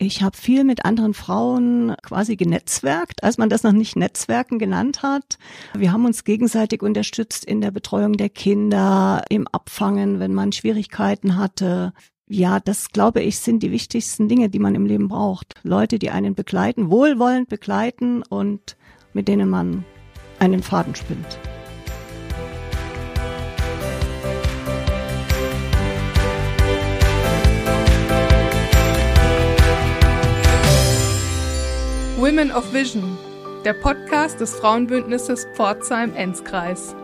Ich habe viel mit anderen Frauen quasi genetzwerkt, als man das noch nicht Netzwerken genannt hat. Wir haben uns gegenseitig unterstützt in der Betreuung der Kinder, im Abfangen, wenn man Schwierigkeiten hatte. Ja, das glaube ich sind die wichtigsten Dinge, die man im Leben braucht. Leute, die einen begleiten, wohlwollend begleiten und mit denen man einen Faden spinnt. Women of Vision, der Podcast des Frauenbündnisses Pforzheim-Enzkreis.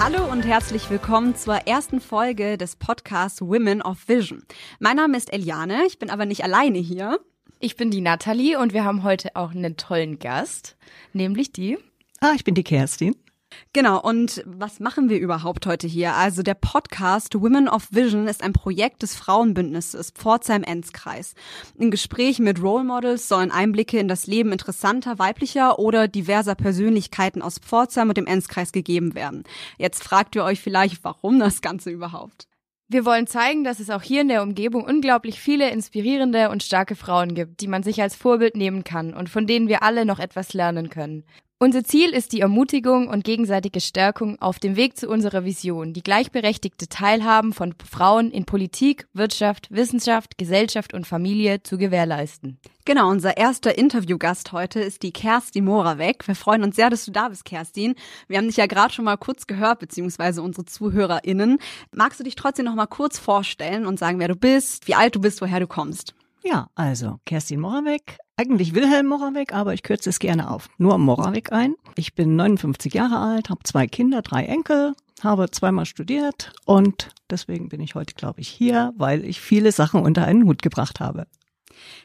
Hallo und herzlich willkommen zur ersten Folge des Podcasts Women of Vision. Mein Name ist Eliane, ich bin aber nicht alleine hier. Ich bin die Nathalie und wir haben heute auch einen tollen Gast, nämlich die. Ah, ich bin die Kerstin. Genau, und was machen wir überhaupt heute hier? Also der Podcast Women of Vision ist ein Projekt des Frauenbündnisses Pforzheim-Enzkreis. Im Gespräch mit Role Models sollen Einblicke in das Leben interessanter weiblicher oder diverser Persönlichkeiten aus Pforzheim und dem Enzkreis gegeben werden. Jetzt fragt ihr euch vielleicht, warum das Ganze überhaupt? Wir wollen zeigen, dass es auch hier in der Umgebung unglaublich viele inspirierende und starke Frauen gibt, die man sich als Vorbild nehmen kann und von denen wir alle noch etwas lernen können. Unser Ziel ist die Ermutigung und gegenseitige Stärkung auf dem Weg zu unserer Vision, die gleichberechtigte Teilhaben von Frauen in Politik, Wirtschaft, Wissenschaft, Gesellschaft und Familie zu gewährleisten. Genau, unser erster Interviewgast heute ist die Kerstin Moravec. Wir freuen uns sehr, dass du da bist, Kerstin. Wir haben dich ja gerade schon mal kurz gehört, beziehungsweise unsere ZuhörerInnen. Magst du dich trotzdem noch mal kurz vorstellen und sagen, wer du bist, wie alt du bist, woher du kommst? Ja, also Kerstin Moravec, eigentlich Wilhelm Moravec, aber ich kürze es gerne auf. Nur Moravec ein. Ich bin 59 Jahre alt, habe zwei Kinder, drei Enkel, habe zweimal studiert und deswegen bin ich heute, glaube ich, hier, weil ich viele Sachen unter einen Hut gebracht habe.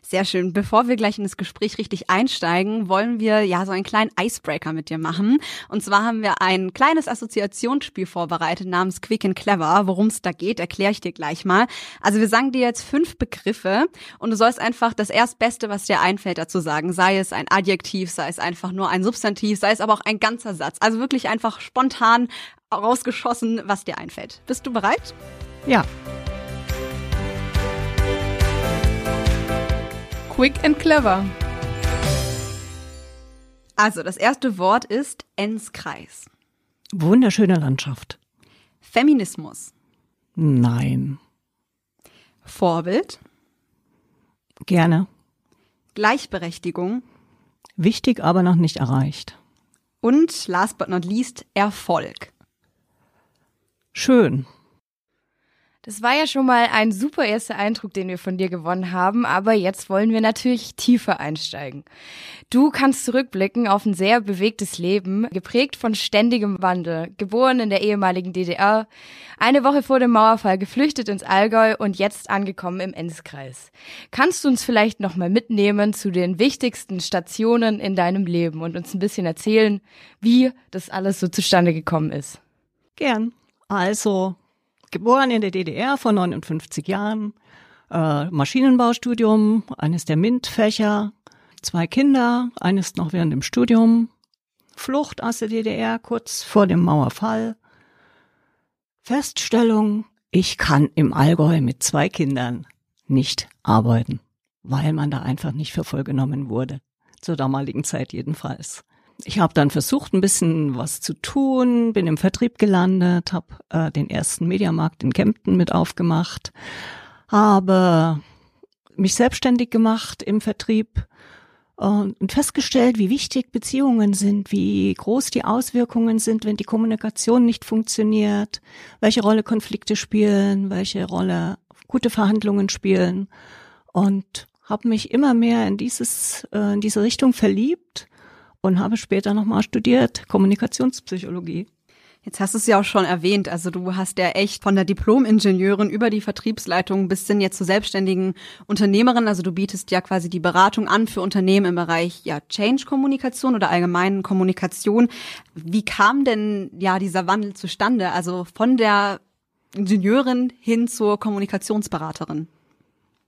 Sehr schön. Bevor wir gleich in das Gespräch richtig einsteigen, wollen wir ja so einen kleinen Icebreaker mit dir machen. Und zwar haben wir ein kleines Assoziationsspiel vorbereitet namens Quick and Clever. Worum es da geht, erkläre ich dir gleich mal. Also wir sagen dir jetzt fünf Begriffe und du sollst einfach das Erstbeste, was dir einfällt, dazu sagen. Sei es ein Adjektiv, sei es einfach nur ein Substantiv, sei es aber auch ein ganzer Satz. Also wirklich einfach spontan rausgeschossen, was dir einfällt. Bist du bereit? Ja. Quick and clever. Also, das erste Wort ist Enzkreis. Wunderschöne Landschaft. Feminismus. Nein. Vorbild. Gerne. Gleichberechtigung. Wichtig, aber noch nicht erreicht. Und last but not least, Erfolg. Schön. Das war ja schon mal ein super erster Eindruck, den wir von dir gewonnen haben, aber jetzt wollen wir natürlich tiefer einsteigen. Du kannst zurückblicken auf ein sehr bewegtes Leben, geprägt von ständigem Wandel, geboren in der ehemaligen DDR, eine Woche vor dem Mauerfall geflüchtet ins Allgäu und jetzt angekommen im Enzkreis. Kannst du uns vielleicht nochmal mitnehmen zu den wichtigsten Stationen in deinem Leben und uns ein bisschen erzählen, wie das alles so zustande gekommen ist? Gern. Also, geboren in der DDR vor 59 Jahren, äh, Maschinenbaustudium, eines der MINT-Fächer, zwei Kinder, eines noch während dem Studium, Flucht aus der DDR kurz vor dem Mauerfall, Feststellung, ich kann im Allgäu mit zwei Kindern nicht arbeiten, weil man da einfach nicht für voll genommen wurde. Zur damaligen Zeit jedenfalls. Ich habe dann versucht, ein bisschen was zu tun, bin im Vertrieb gelandet, habe äh, den ersten Mediamarkt in Kempten mit aufgemacht, habe mich selbstständig gemacht im Vertrieb und festgestellt, wie wichtig Beziehungen sind, wie groß die Auswirkungen sind, wenn die Kommunikation nicht funktioniert, welche Rolle Konflikte spielen, welche Rolle gute Verhandlungen spielen und habe mich immer mehr in dieses äh, in diese Richtung verliebt und habe später nochmal studiert, Kommunikationspsychologie. Jetzt hast du es ja auch schon erwähnt, also du hast ja echt von der Diplom-Ingenieurin über die Vertriebsleitung bis hin jetzt zur selbstständigen Unternehmerin, also du bietest ja quasi die Beratung an für Unternehmen im Bereich ja Change-Kommunikation oder allgemeinen Kommunikation. Wie kam denn ja dieser Wandel zustande, also von der Ingenieurin hin zur Kommunikationsberaterin?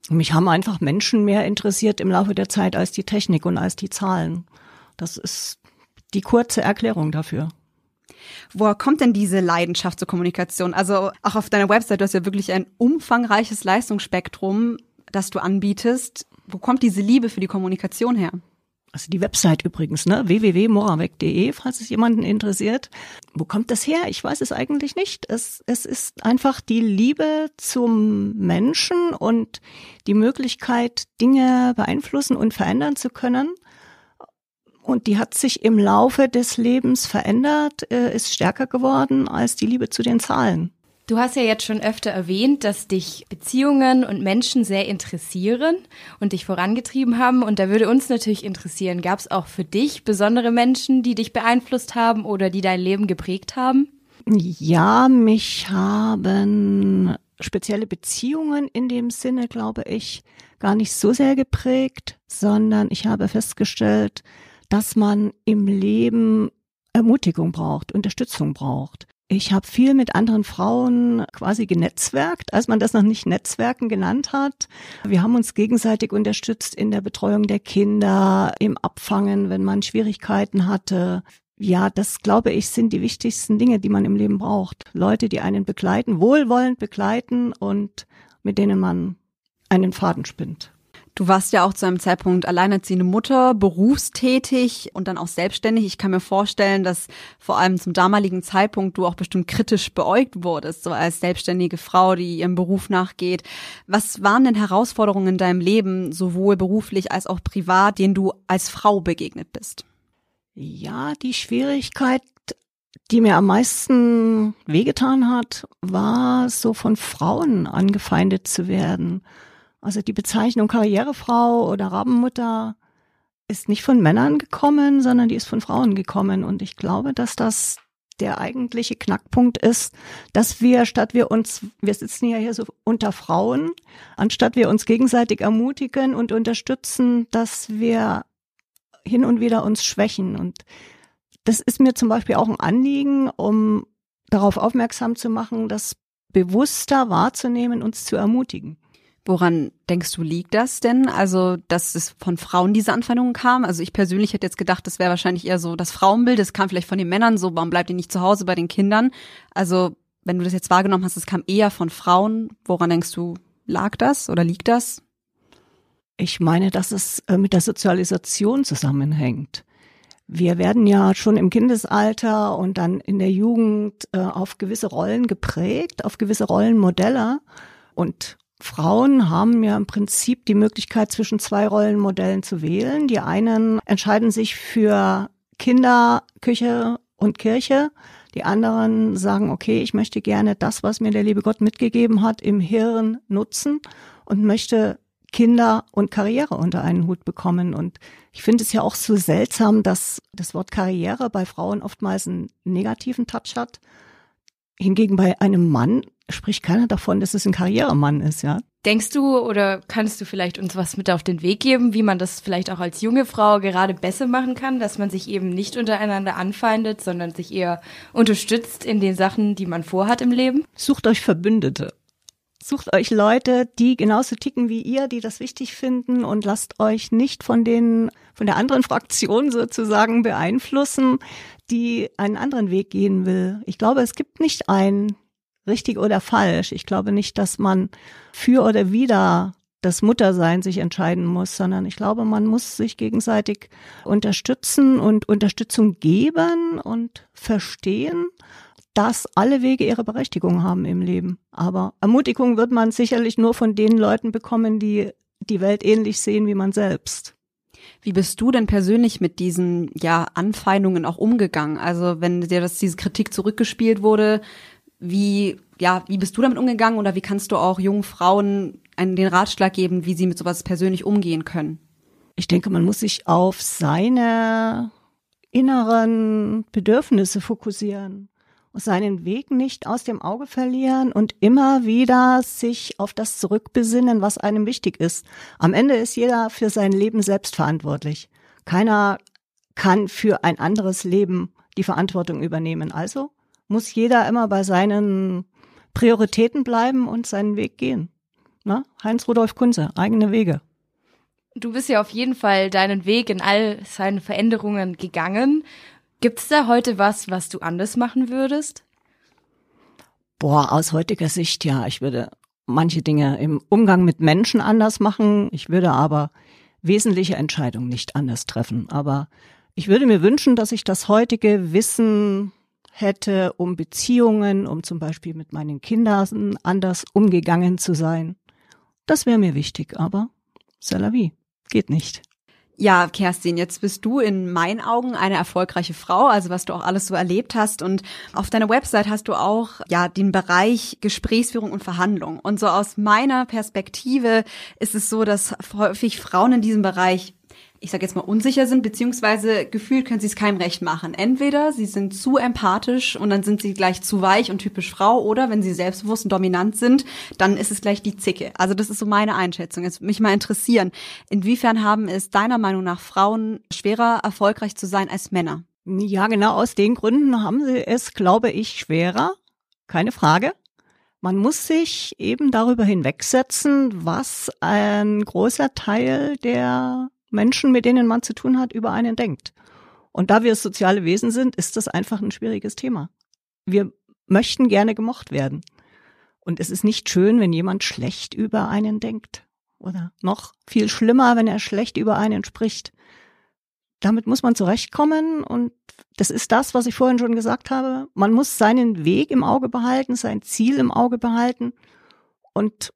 Mich haben einfach Menschen mehr interessiert im Laufe der Zeit als die Technik und als die Zahlen. Das ist die kurze Erklärung dafür. Woher kommt denn diese Leidenschaft zur Kommunikation? Also auch auf deiner Website, du hast ja wirklich ein umfangreiches Leistungsspektrum, das du anbietest. Wo kommt diese Liebe für die Kommunikation her? Also die Website übrigens, ne? www.moravec.de, falls es jemanden interessiert. Wo kommt das her? Ich weiß es eigentlich nicht. Es, es ist einfach die Liebe zum Menschen und die Möglichkeit, Dinge beeinflussen und verändern zu können. Und die hat sich im Laufe des Lebens verändert, äh, ist stärker geworden als die Liebe zu den Zahlen. Du hast ja jetzt schon öfter erwähnt, dass dich Beziehungen und Menschen sehr interessieren und dich vorangetrieben haben. Und da würde uns natürlich interessieren, gab es auch für dich besondere Menschen, die dich beeinflusst haben oder die dein Leben geprägt haben? Ja, mich haben spezielle Beziehungen in dem Sinne, glaube ich, gar nicht so sehr geprägt, sondern ich habe festgestellt, dass man im Leben Ermutigung braucht, Unterstützung braucht. Ich habe viel mit anderen Frauen quasi genetzwerkt, als man das noch nicht Netzwerken genannt hat. Wir haben uns gegenseitig unterstützt in der Betreuung der Kinder, im Abfangen, wenn man Schwierigkeiten hatte. Ja, das glaube ich sind die wichtigsten Dinge, die man im Leben braucht. Leute, die einen begleiten, wohlwollend begleiten und mit denen man einen Faden spinnt. Du warst ja auch zu einem Zeitpunkt alleinerziehende Mutter, berufstätig und dann auch selbstständig. Ich kann mir vorstellen, dass vor allem zum damaligen Zeitpunkt du auch bestimmt kritisch beäugt wurdest, so als selbstständige Frau, die ihrem Beruf nachgeht. Was waren denn Herausforderungen in deinem Leben, sowohl beruflich als auch privat, denen du als Frau begegnet bist? Ja, die Schwierigkeit, die mir am meisten wehgetan hat, war so von Frauen angefeindet zu werden. Also die Bezeichnung Karrierefrau oder Rabenmutter ist nicht von Männern gekommen, sondern die ist von Frauen gekommen. Und ich glaube, dass das der eigentliche Knackpunkt ist, dass wir, statt wir uns, wir sitzen ja hier so unter Frauen, anstatt wir uns gegenseitig ermutigen und unterstützen, dass wir hin und wieder uns schwächen. Und das ist mir zum Beispiel auch ein Anliegen, um darauf aufmerksam zu machen, das bewusster wahrzunehmen, uns zu ermutigen. Woran denkst du, liegt das denn? Also, dass es von Frauen diese Anfeindungen kam? Also ich persönlich hätte jetzt gedacht, das wäre wahrscheinlich eher so das Frauenbild. Das kam vielleicht von den Männern so, warum bleibt ihr nicht zu Hause bei den Kindern? Also, wenn du das jetzt wahrgenommen hast, es kam eher von Frauen. Woran denkst du, lag das oder liegt das? Ich meine, dass es äh, mit der Sozialisation zusammenhängt. Wir werden ja schon im Kindesalter und dann in der Jugend äh, auf gewisse Rollen geprägt, auf gewisse Rollenmodelle. Und Frauen haben ja im Prinzip die Möglichkeit, zwischen zwei Rollenmodellen zu wählen. Die einen entscheiden sich für Kinder, Küche und Kirche. Die anderen sagen, okay, ich möchte gerne das, was mir der liebe Gott mitgegeben hat, im Hirn nutzen und möchte Kinder und Karriere unter einen Hut bekommen. Und ich finde es ja auch so seltsam, dass das Wort Karriere bei Frauen oftmals einen negativen Touch hat. Hingegen bei einem Mann spricht keiner davon, dass es ein Karrieremann ist, ja. Denkst du oder kannst du vielleicht uns was mit auf den Weg geben, wie man das vielleicht auch als junge Frau gerade besser machen kann, dass man sich eben nicht untereinander anfeindet, sondern sich eher unterstützt in den Sachen, die man vorhat im Leben? Sucht euch Verbündete. Sucht euch Leute, die genauso ticken wie ihr, die das wichtig finden und lasst euch nicht von den, von der anderen Fraktion sozusagen beeinflussen, die einen anderen Weg gehen will. Ich glaube, es gibt nicht einen richtig oder falsch. Ich glaube nicht, dass man für oder wider das Muttersein sich entscheiden muss, sondern ich glaube, man muss sich gegenseitig unterstützen und Unterstützung geben und verstehen, dass alle Wege ihre Berechtigung haben im Leben. Aber Ermutigung wird man sicherlich nur von den Leuten bekommen, die die Welt ähnlich sehen wie man selbst. Wie bist du denn persönlich mit diesen ja Anfeindungen auch umgegangen? Also wenn dir das diese Kritik zurückgespielt wurde, wie, ja, wie bist du damit umgegangen oder wie kannst du auch jungen Frauen einen, den Ratschlag geben, wie sie mit sowas persönlich umgehen können? Ich denke, man muss sich auf seine inneren Bedürfnisse fokussieren und seinen Weg nicht aus dem Auge verlieren und immer wieder sich auf das zurückbesinnen, was einem wichtig ist. Am Ende ist jeder für sein Leben selbst verantwortlich. Keiner kann für ein anderes Leben die Verantwortung übernehmen. Also muss jeder immer bei seinen Prioritäten bleiben und seinen Weg gehen. Na? Heinz Rudolf Kunze, eigene Wege. Du bist ja auf jeden Fall deinen Weg in all seinen Veränderungen gegangen. Gibt's da heute was, was du anders machen würdest? Boah, aus heutiger Sicht ja. Ich würde manche Dinge im Umgang mit Menschen anders machen. Ich würde aber wesentliche Entscheidungen nicht anders treffen. Aber ich würde mir wünschen, dass ich das heutige Wissen hätte, um Beziehungen, um zum Beispiel mit meinen Kindern anders umgegangen zu sein. Das wäre mir wichtig, aber c'est. Geht nicht. Ja, Kerstin, jetzt bist du in meinen Augen eine erfolgreiche Frau, also was du auch alles so erlebt hast. Und auf deiner Website hast du auch ja den Bereich Gesprächsführung und Verhandlung. Und so aus meiner Perspektive ist es so, dass häufig Frauen in diesem Bereich ich sage jetzt mal, unsicher sind, beziehungsweise gefühlt können sie es keinem recht machen. Entweder sie sind zu empathisch und dann sind sie gleich zu weich und typisch Frau, oder wenn sie selbstbewusst und dominant sind, dann ist es gleich die Zicke. Also das ist so meine Einschätzung. Es würde mich mal interessieren, inwiefern haben es deiner Meinung nach Frauen schwerer, erfolgreich zu sein als Männer? Ja, genau aus den Gründen haben sie es, glaube ich, schwerer. Keine Frage. Man muss sich eben darüber hinwegsetzen, was ein großer Teil der Menschen, mit denen man zu tun hat, über einen denkt. Und da wir soziale Wesen sind, ist das einfach ein schwieriges Thema. Wir möchten gerne gemocht werden. Und es ist nicht schön, wenn jemand schlecht über einen denkt. Oder noch viel schlimmer, wenn er schlecht über einen spricht. Damit muss man zurechtkommen und das ist das, was ich vorhin schon gesagt habe. Man muss seinen Weg im Auge behalten, sein Ziel im Auge behalten und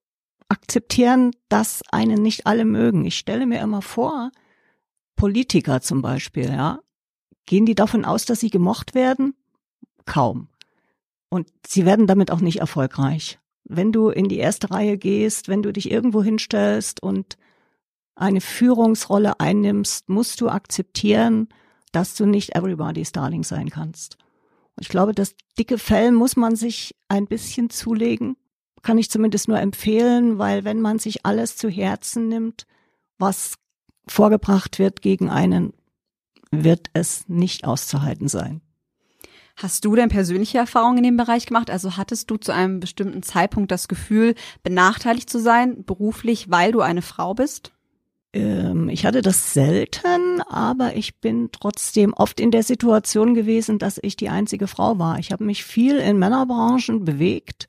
akzeptieren, dass einen nicht alle mögen. Ich stelle mir immer vor, Politiker zum Beispiel, ja, gehen die davon aus, dass sie gemocht werden? Kaum. Und sie werden damit auch nicht erfolgreich. Wenn du in die erste Reihe gehst, wenn du dich irgendwo hinstellst und eine Führungsrolle einnimmst, musst du akzeptieren, dass du nicht everybody's darling sein kannst. ich glaube, das dicke Fell muss man sich ein bisschen zulegen kann ich zumindest nur empfehlen, weil wenn man sich alles zu Herzen nimmt, was vorgebracht wird gegen einen, wird es nicht auszuhalten sein. Hast du denn persönliche Erfahrungen in dem Bereich gemacht? Also hattest du zu einem bestimmten Zeitpunkt das Gefühl, benachteiligt zu sein, beruflich, weil du eine Frau bist? Ähm, ich hatte das selten, aber ich bin trotzdem oft in der Situation gewesen, dass ich die einzige Frau war. Ich habe mich viel in Männerbranchen bewegt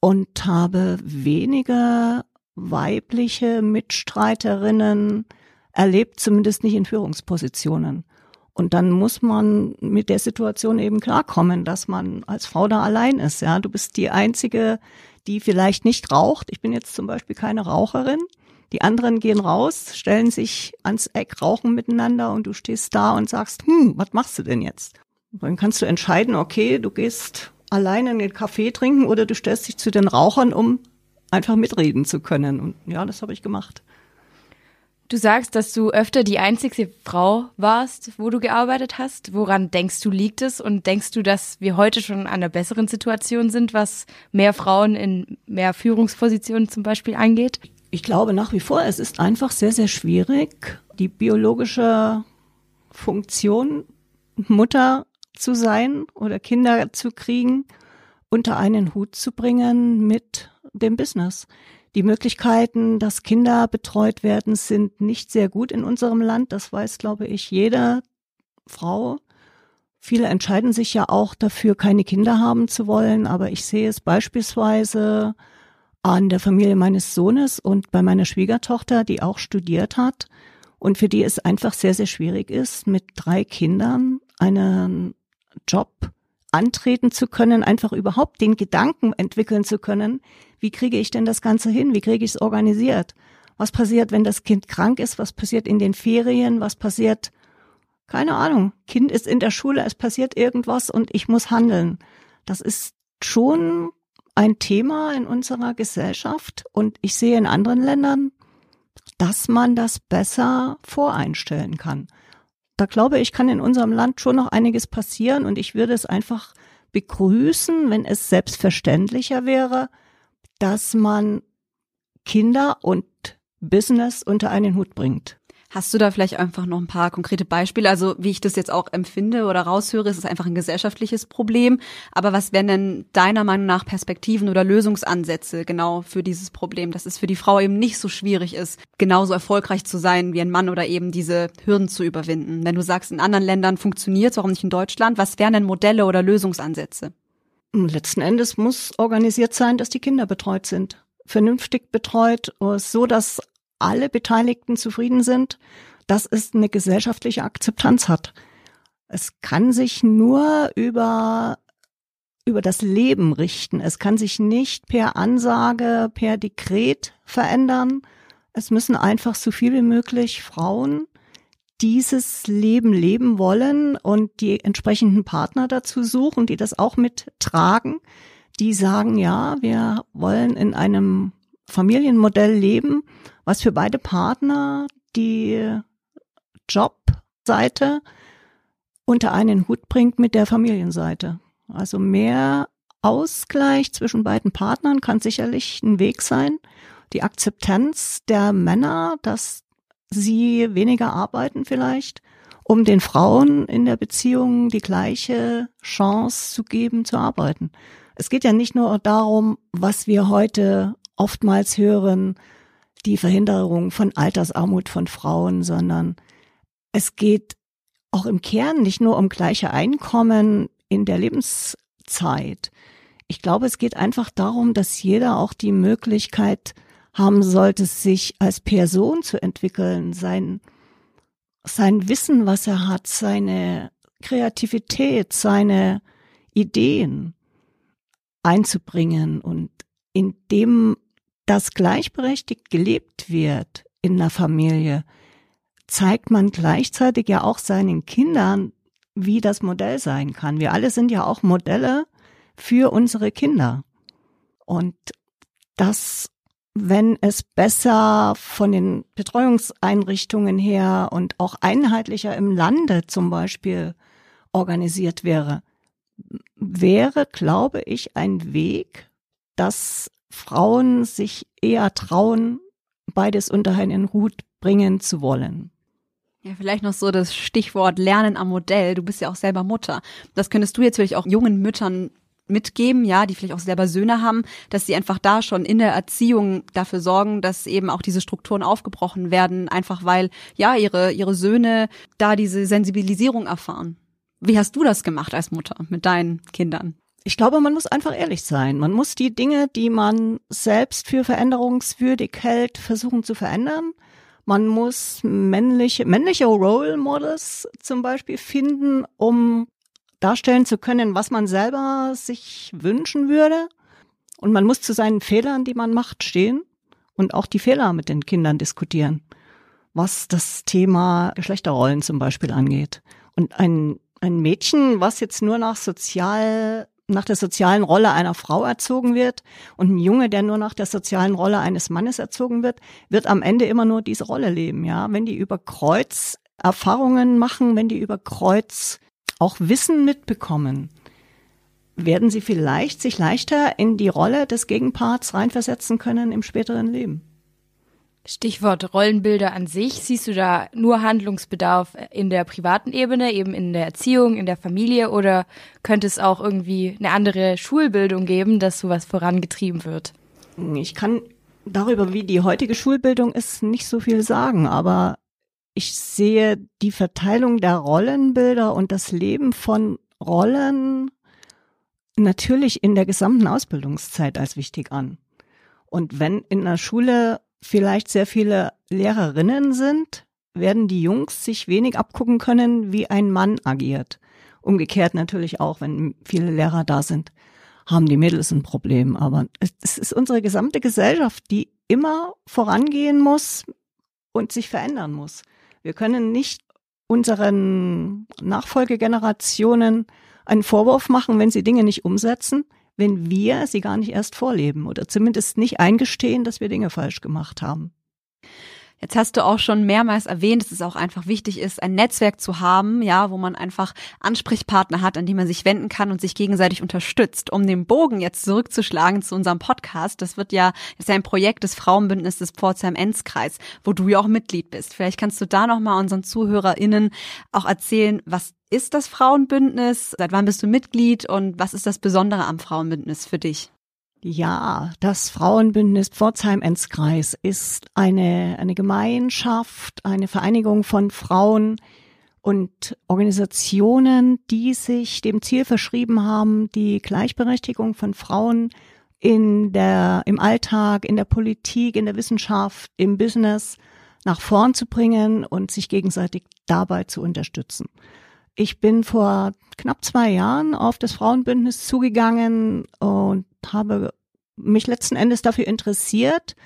und habe wenige weibliche Mitstreiterinnen erlebt, zumindest nicht in Führungspositionen. Und dann muss man mit der Situation eben klarkommen, dass man als Frau da allein ist. Ja, du bist die einzige, die vielleicht nicht raucht. Ich bin jetzt zum Beispiel keine Raucherin. Die anderen gehen raus, stellen sich ans Eck, rauchen miteinander und du stehst da und sagst, hm, was machst du denn jetzt? dann kannst du entscheiden, okay, du gehst alleine einen Kaffee trinken oder du stellst dich zu den Rauchern, um einfach mitreden zu können. Und ja, das habe ich gemacht. Du sagst, dass du öfter die einzige Frau warst, wo du gearbeitet hast. Woran denkst du, liegt es? Und denkst du, dass wir heute schon an einer besseren Situation sind, was mehr Frauen in mehr Führungspositionen zum Beispiel angeht? Ich glaube nach wie vor, es ist einfach sehr, sehr schwierig, die biologische Funktion Mutter zu sein oder Kinder zu kriegen, unter einen Hut zu bringen mit dem Business. Die Möglichkeiten, dass Kinder betreut werden, sind nicht sehr gut in unserem Land. Das weiß, glaube ich, jede Frau. Viele entscheiden sich ja auch dafür, keine Kinder haben zu wollen. Aber ich sehe es beispielsweise an der Familie meines Sohnes und bei meiner Schwiegertochter, die auch studiert hat und für die es einfach sehr, sehr schwierig ist, mit drei Kindern einen Job antreten zu können, einfach überhaupt den Gedanken entwickeln zu können, wie kriege ich denn das Ganze hin, wie kriege ich es organisiert, was passiert, wenn das Kind krank ist, was passiert in den Ferien, was passiert, keine Ahnung, Kind ist in der Schule, es passiert irgendwas und ich muss handeln. Das ist schon ein Thema in unserer Gesellschaft und ich sehe in anderen Ländern, dass man das besser voreinstellen kann da glaube ich, kann in unserem Land schon noch einiges passieren und ich würde es einfach begrüßen, wenn es selbstverständlicher wäre, dass man Kinder und Business unter einen Hut bringt. Hast du da vielleicht einfach noch ein paar konkrete Beispiele? Also wie ich das jetzt auch empfinde oder raushöre, ist es einfach ein gesellschaftliches Problem. Aber was wären denn deiner Meinung nach Perspektiven oder Lösungsansätze genau für dieses Problem, dass es für die Frau eben nicht so schwierig ist, genauso erfolgreich zu sein wie ein Mann oder eben diese Hürden zu überwinden? Wenn du sagst, in anderen Ländern funktioniert warum nicht in Deutschland? Was wären denn Modelle oder Lösungsansätze? Letzten Endes muss organisiert sein, dass die Kinder betreut sind. Vernünftig betreut, so dass alle Beteiligten zufrieden sind, dass es eine gesellschaftliche Akzeptanz hat. Es kann sich nur über über das Leben richten. Es kann sich nicht per Ansage, per Dekret verändern. Es müssen einfach so viel wie möglich Frauen dieses Leben leben wollen und die entsprechenden Partner dazu suchen, die das auch mittragen, die sagen, ja, wir wollen in einem Familienmodell leben, was für beide Partner die Jobseite unter einen Hut bringt mit der Familienseite. Also mehr Ausgleich zwischen beiden Partnern kann sicherlich ein Weg sein. Die Akzeptanz der Männer, dass sie weniger arbeiten vielleicht, um den Frauen in der Beziehung die gleiche Chance zu geben, zu arbeiten. Es geht ja nicht nur darum, was wir heute oftmals hören, die Verhinderung von Altersarmut von Frauen, sondern es geht auch im Kern nicht nur um gleiche Einkommen in der Lebenszeit. Ich glaube, es geht einfach darum, dass jeder auch die Möglichkeit haben sollte, sich als Person zu entwickeln, sein, sein Wissen, was er hat, seine Kreativität, seine Ideen einzubringen und indem das gleichberechtigt gelebt wird in der Familie, zeigt man gleichzeitig ja auch seinen Kindern, wie das Modell sein kann. Wir alle sind ja auch Modelle für unsere Kinder. Und das wenn es besser von den Betreuungseinrichtungen her und auch einheitlicher im Lande zum Beispiel organisiert wäre, wäre, glaube ich, ein Weg, dass Frauen sich eher trauen, beides unter einen Hut bringen zu wollen. Ja, vielleicht noch so das Stichwort Lernen am Modell. Du bist ja auch selber Mutter. Das könntest du jetzt vielleicht auch jungen Müttern mitgeben, ja, die vielleicht auch selber Söhne haben, dass sie einfach da schon in der Erziehung dafür sorgen, dass eben auch diese Strukturen aufgebrochen werden, einfach weil ja ihre ihre Söhne da diese Sensibilisierung erfahren. Wie hast du das gemacht als Mutter mit deinen Kindern? Ich glaube, man muss einfach ehrlich sein. Man muss die Dinge, die man selbst für veränderungswürdig hält, versuchen zu verändern. Man muss männliche, männliche Role Models zum Beispiel finden, um darstellen zu können, was man selber sich wünschen würde. Und man muss zu seinen Fehlern, die man macht, stehen und auch die Fehler mit den Kindern diskutieren, was das Thema Geschlechterrollen zum Beispiel angeht. Und ein, ein Mädchen, was jetzt nur nach sozial nach der sozialen Rolle einer Frau erzogen wird und ein Junge, der nur nach der sozialen Rolle eines Mannes erzogen wird, wird am Ende immer nur diese Rolle leben, ja. Wenn die über Kreuz Erfahrungen machen, wenn die über Kreuz auch Wissen mitbekommen, werden sie vielleicht sich leichter in die Rolle des Gegenparts reinversetzen können im späteren Leben. Stichwort Rollenbilder an sich. Siehst du da nur Handlungsbedarf in der privaten Ebene, eben in der Erziehung, in der Familie oder könnte es auch irgendwie eine andere Schulbildung geben, dass sowas vorangetrieben wird? Ich kann darüber, wie die heutige Schulbildung ist, nicht so viel sagen, aber ich sehe die Verteilung der Rollenbilder und das Leben von Rollen natürlich in der gesamten Ausbildungszeit als wichtig an. Und wenn in der Schule vielleicht sehr viele Lehrerinnen sind, werden die Jungs sich wenig abgucken können, wie ein Mann agiert. Umgekehrt natürlich auch, wenn viele Lehrer da sind, haben die Mädels ein Problem. Aber es ist unsere gesamte Gesellschaft, die immer vorangehen muss und sich verändern muss. Wir können nicht unseren Nachfolgegenerationen einen Vorwurf machen, wenn sie Dinge nicht umsetzen, wenn wir sie gar nicht erst vorleben oder zumindest nicht eingestehen, dass wir Dinge falsch gemacht haben. Jetzt hast du auch schon mehrmals erwähnt, dass es auch einfach wichtig ist, ein Netzwerk zu haben, ja, wo man einfach Ansprechpartner hat, an die man sich wenden kann und sich gegenseitig unterstützt. Um den Bogen jetzt zurückzuschlagen zu unserem Podcast, das wird ja, das ist ja ein Projekt des Frauenbündnisses Pforzheim-Enzkreis, wo du ja auch Mitglied bist. Vielleicht kannst du da nochmal unseren ZuhörerInnen auch erzählen, was ist das Frauenbündnis? Seit wann bist du Mitglied und was ist das Besondere am Frauenbündnis für dich? Ja, das Frauenbündnis Pforzheim-Enzkreis ist eine, eine Gemeinschaft, eine Vereinigung von Frauen und Organisationen, die sich dem Ziel verschrieben haben, die Gleichberechtigung von Frauen in der, im Alltag, in der Politik, in der Wissenschaft, im Business nach vorn zu bringen und sich gegenseitig dabei zu unterstützen. Ich bin vor knapp zwei Jahren auf das Frauenbündnis zugegangen und habe mich letzten Endes dafür interessiert,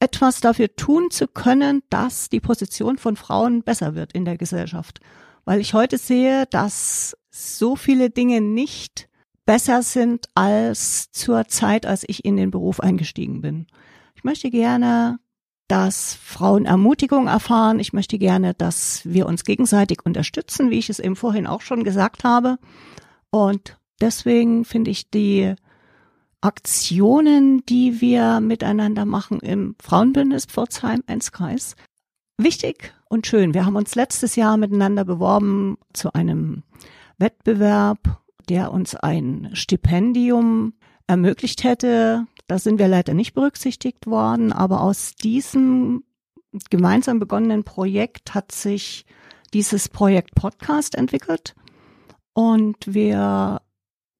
etwas dafür tun zu können, dass die Position von Frauen besser wird in der Gesellschaft. Weil ich heute sehe, dass so viele Dinge nicht besser sind als zur Zeit, als ich in den Beruf eingestiegen bin. Ich möchte gerne, dass Frauen Ermutigung erfahren. Ich möchte gerne, dass wir uns gegenseitig unterstützen, wie ich es eben vorhin auch schon gesagt habe. Und deswegen finde ich die Aktionen, die wir miteinander machen im Frauenbündnis Pforzheim-Enzkreis. Wichtig und schön. Wir haben uns letztes Jahr miteinander beworben zu einem Wettbewerb, der uns ein Stipendium ermöglicht hätte. Da sind wir leider nicht berücksichtigt worden, aber aus diesem gemeinsam begonnenen Projekt hat sich dieses Projekt Podcast entwickelt. Und wir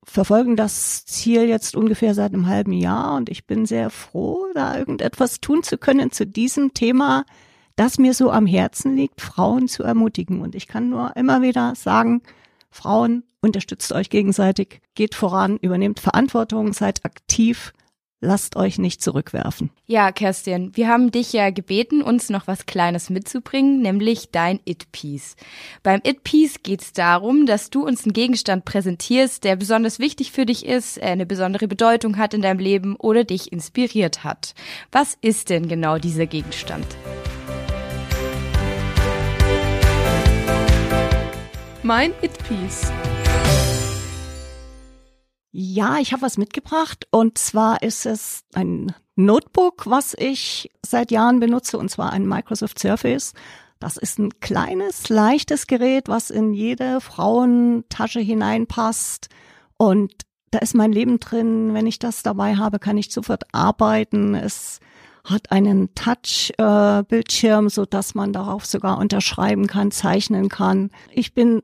verfolgen das Ziel jetzt ungefähr seit einem halben Jahr und ich bin sehr froh, da irgendetwas tun zu können zu diesem Thema, das mir so am Herzen liegt, Frauen zu ermutigen. Und ich kann nur immer wieder sagen, Frauen, unterstützt euch gegenseitig, geht voran, übernehmt Verantwortung, seid aktiv Lasst euch nicht zurückwerfen. Ja, Kerstin, wir haben dich ja gebeten, uns noch was Kleines mitzubringen, nämlich dein It-Piece. Beim It-Piece geht es darum, dass du uns einen Gegenstand präsentierst, der besonders wichtig für dich ist, eine besondere Bedeutung hat in deinem Leben oder dich inspiriert hat. Was ist denn genau dieser Gegenstand? Mein It-Piece. Ja, ich habe was mitgebracht und zwar ist es ein Notebook, was ich seit Jahren benutze und zwar ein Microsoft Surface. Das ist ein kleines, leichtes Gerät, was in jede Frauentasche hineinpasst und da ist mein Leben drin. Wenn ich das dabei habe, kann ich sofort arbeiten. Es hat einen Touch-Bildschirm, so dass man darauf sogar unterschreiben kann, zeichnen kann. Ich bin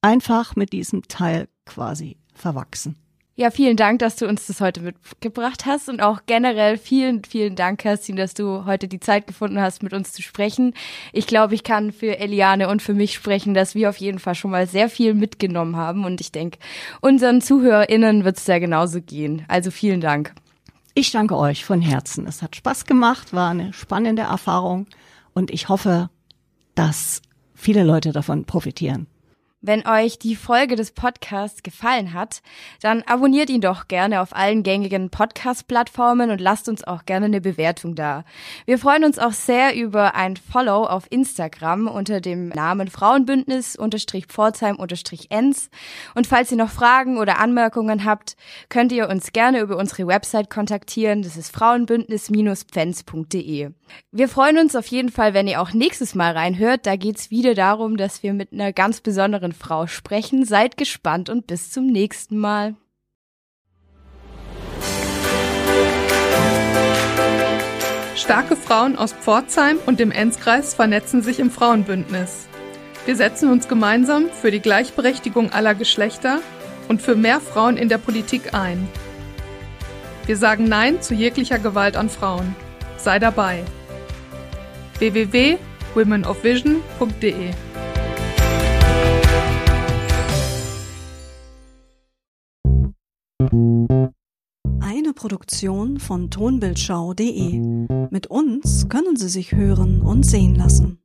einfach mit diesem Teil quasi verwachsen. Ja, vielen Dank, dass du uns das heute mitgebracht hast und auch generell vielen, vielen Dank, Kerstin, dass du heute die Zeit gefunden hast, mit uns zu sprechen. Ich glaube, ich kann für Eliane und für mich sprechen, dass wir auf jeden Fall schon mal sehr viel mitgenommen haben und ich denke, unseren ZuhörerInnen wird es sehr genauso gehen. Also vielen Dank. Ich danke euch von Herzen. Es hat Spaß gemacht, war eine spannende Erfahrung und ich hoffe, dass viele Leute davon profitieren. Wenn euch die Folge des Podcasts gefallen hat, dann abonniert ihn doch gerne auf allen gängigen Podcast-Plattformen und lasst uns auch gerne eine Bewertung da. Wir freuen uns auch sehr über ein Follow auf Instagram unter dem Namen Frauenbündnis-Pforzheim-Enz. Und falls ihr noch Fragen oder Anmerkungen habt, könnt ihr uns gerne über unsere Website kontaktieren. Das ist frauenbündnis-pfenz.de. Wir freuen uns auf jeden Fall, wenn ihr auch nächstes Mal reinhört. Da geht's wieder darum, dass wir mit einer ganz besonderen Frau sprechen. Seid gespannt und bis zum nächsten Mal. Starke Frauen aus Pforzheim und dem Enzkreis vernetzen sich im Frauenbündnis. Wir setzen uns gemeinsam für die Gleichberechtigung aller Geschlechter und für mehr Frauen in der Politik ein. Wir sagen Nein zu jeglicher Gewalt an Frauen. Sei dabei. www.womenofvision.de Eine Produktion von tonbildschau.de. Mit uns können Sie sich hören und sehen lassen.